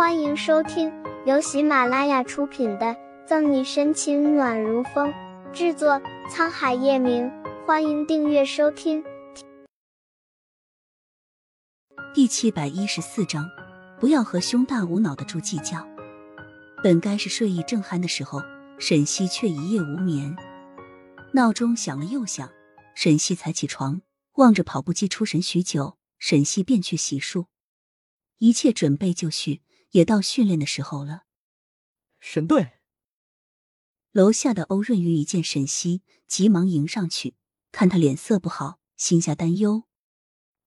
欢迎收听由喜马拉雅出品的《赠你深情暖如风》，制作沧海夜明。欢迎订阅收听。第七百一十四章，不要和胸大无脑的猪计较。本该是睡意正酣的时候，沈西却一夜无眠。闹钟响了又响，沈西才起床，望着跑步机出神许久。沈西便去洗漱，一切准备就绪。也到训练的时候了，沈队。楼下的欧润玉一见沈西，急忙迎上去，看他脸色不好，心下担忧：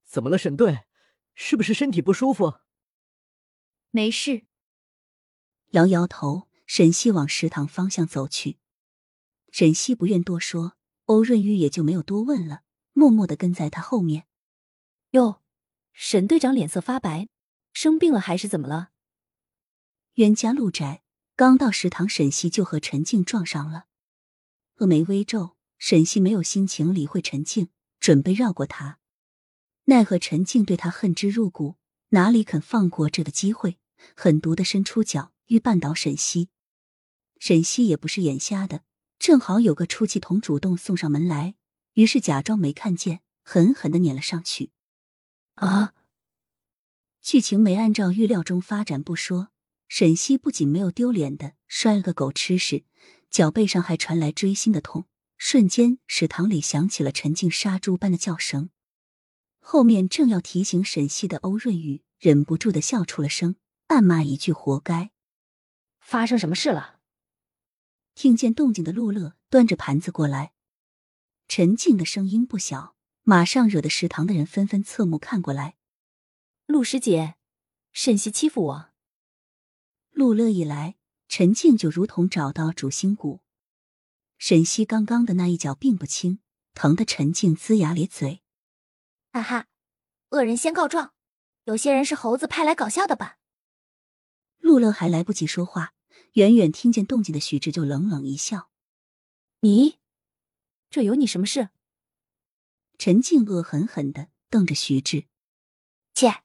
怎么了，沈队？是不是身体不舒服？没事。摇摇头，沈西往食堂方向走去。沈西不愿多说，欧润玉也就没有多问了，默默的跟在他后面。哟，沈队长脸色发白，生病了还是怎么了？冤家路窄，刚到食堂，沈西就和陈静撞上了。恶眉微皱，沈西没有心情理会陈静，准备绕过他，奈何陈静对他恨之入骨，哪里肯放过这个机会，狠毒的伸出脚欲绊倒沈西。沈西也不是眼瞎的，正好有个出气筒主动送上门来，于是假装没看见，狠狠的撵了上去。啊！剧情没按照预料中发展不说。沈西不仅没有丢脸的摔了个狗吃屎，脚背上还传来锥心的痛。瞬间，食堂里响起了陈静杀猪般的叫声。后面正要提醒沈西的欧润宇忍不住的笑出了声，暗骂一句：“活该！”发生什么事了？听见动静的陆乐端着盘子过来，陈静的声音不小，马上惹得食堂的人纷纷侧目看过来。陆师姐，沈西欺负我。陆乐一来，陈静就如同找到主心骨。沈西刚刚的那一脚并不轻，疼得陈静龇牙咧嘴。哈哈，恶人先告状，有些人是猴子派来搞笑的吧？陆乐还来不及说话，远远听见动静的许志就冷冷一笑：“你，这有你什么事？”陈静恶狠狠的瞪着徐志，切，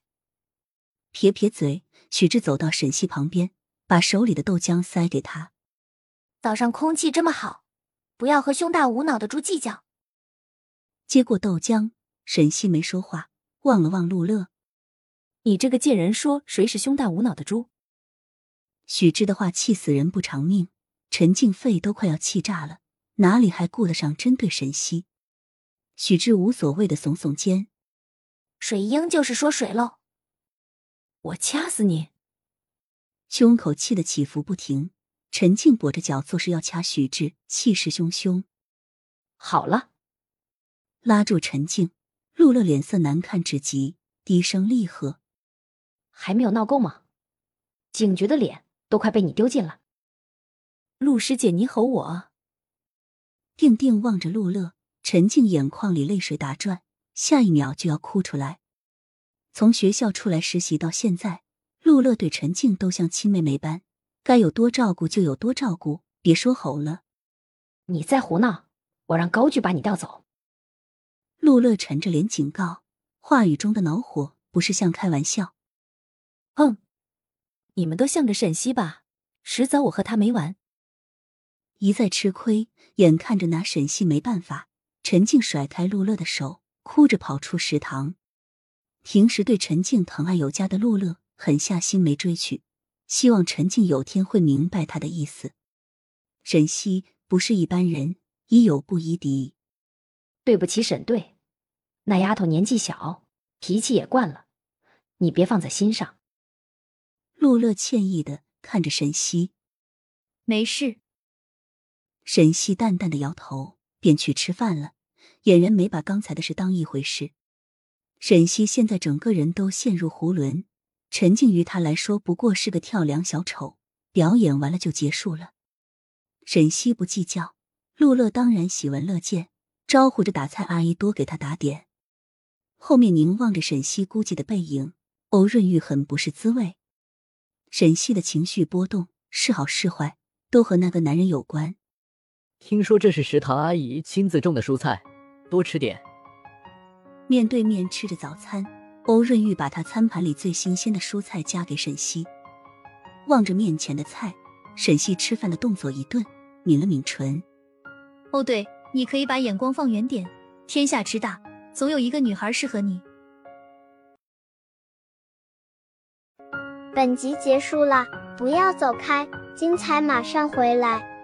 撇撇嘴，许志走到沈西旁边。把手里的豆浆塞给他。早上空气这么好，不要和胸大无脑的猪计较。接过豆浆，沈西没说话，望了望陆乐：“你这个贱人，说谁是胸大无脑的猪？”许之的话气死人不偿命，陈静肺都快要气炸了，哪里还顾得上针对沈西？许之无所谓的耸耸肩：“水英就是说水喽，我掐死你！”胸口气的起伏不停，陈静跛着脚做事要掐许志，气势汹汹。好了，拉住陈静，陆乐脸色难看至极，低声厉喝：“还没有闹够吗？警局的脸都快被你丢尽了。”陆师姐，你吼我？定定望着陆乐，陈静眼眶里泪水打转，下一秒就要哭出来。从学校出来实习到现在。陆乐对陈静都像亲妹妹般，该有多照顾就有多照顾，别说吼了。你再胡闹，我让高举把你调走。陆乐沉着脸警告，话语中的恼火不是像开玩笑。哼，你们都向着沈西吧，迟早我和他没完。一再吃亏，眼看着拿沈西没办法，陈静甩开陆乐的手，哭着跑出食堂。平时对陈静疼爱有加的陆乐。狠下心没追去，希望陈静有天会明白他的意思。沈西不是一般人，宜有不宜敌。对不起，沈队，那丫头年纪小，脾气也惯了，你别放在心上。陆乐歉意的看着沈西，没事。沈西淡淡的摇头，便去吃饭了，俨然没把刚才的事当一回事。沈西现在整个人都陷入囫囵。陈静于他来说不过是个跳梁小丑，表演完了就结束了。沈西不计较，陆乐当然喜闻乐见，招呼着打菜阿姨多给他打点。后面凝望着沈西孤寂的背影，欧润玉很不是滋味。沈西的情绪波动，是好是坏，都和那个男人有关。听说这是食堂阿姨亲自种的蔬菜，多吃点。面对面吃着早餐。欧润玉把他餐盘里最新鲜的蔬菜夹给沈西，望着面前的菜，沈西吃饭的动作一顿，抿了抿唇。哦，对，你可以把眼光放远点，天下之大，总有一个女孩适合你。本集结束了，不要走开，精彩马上回来。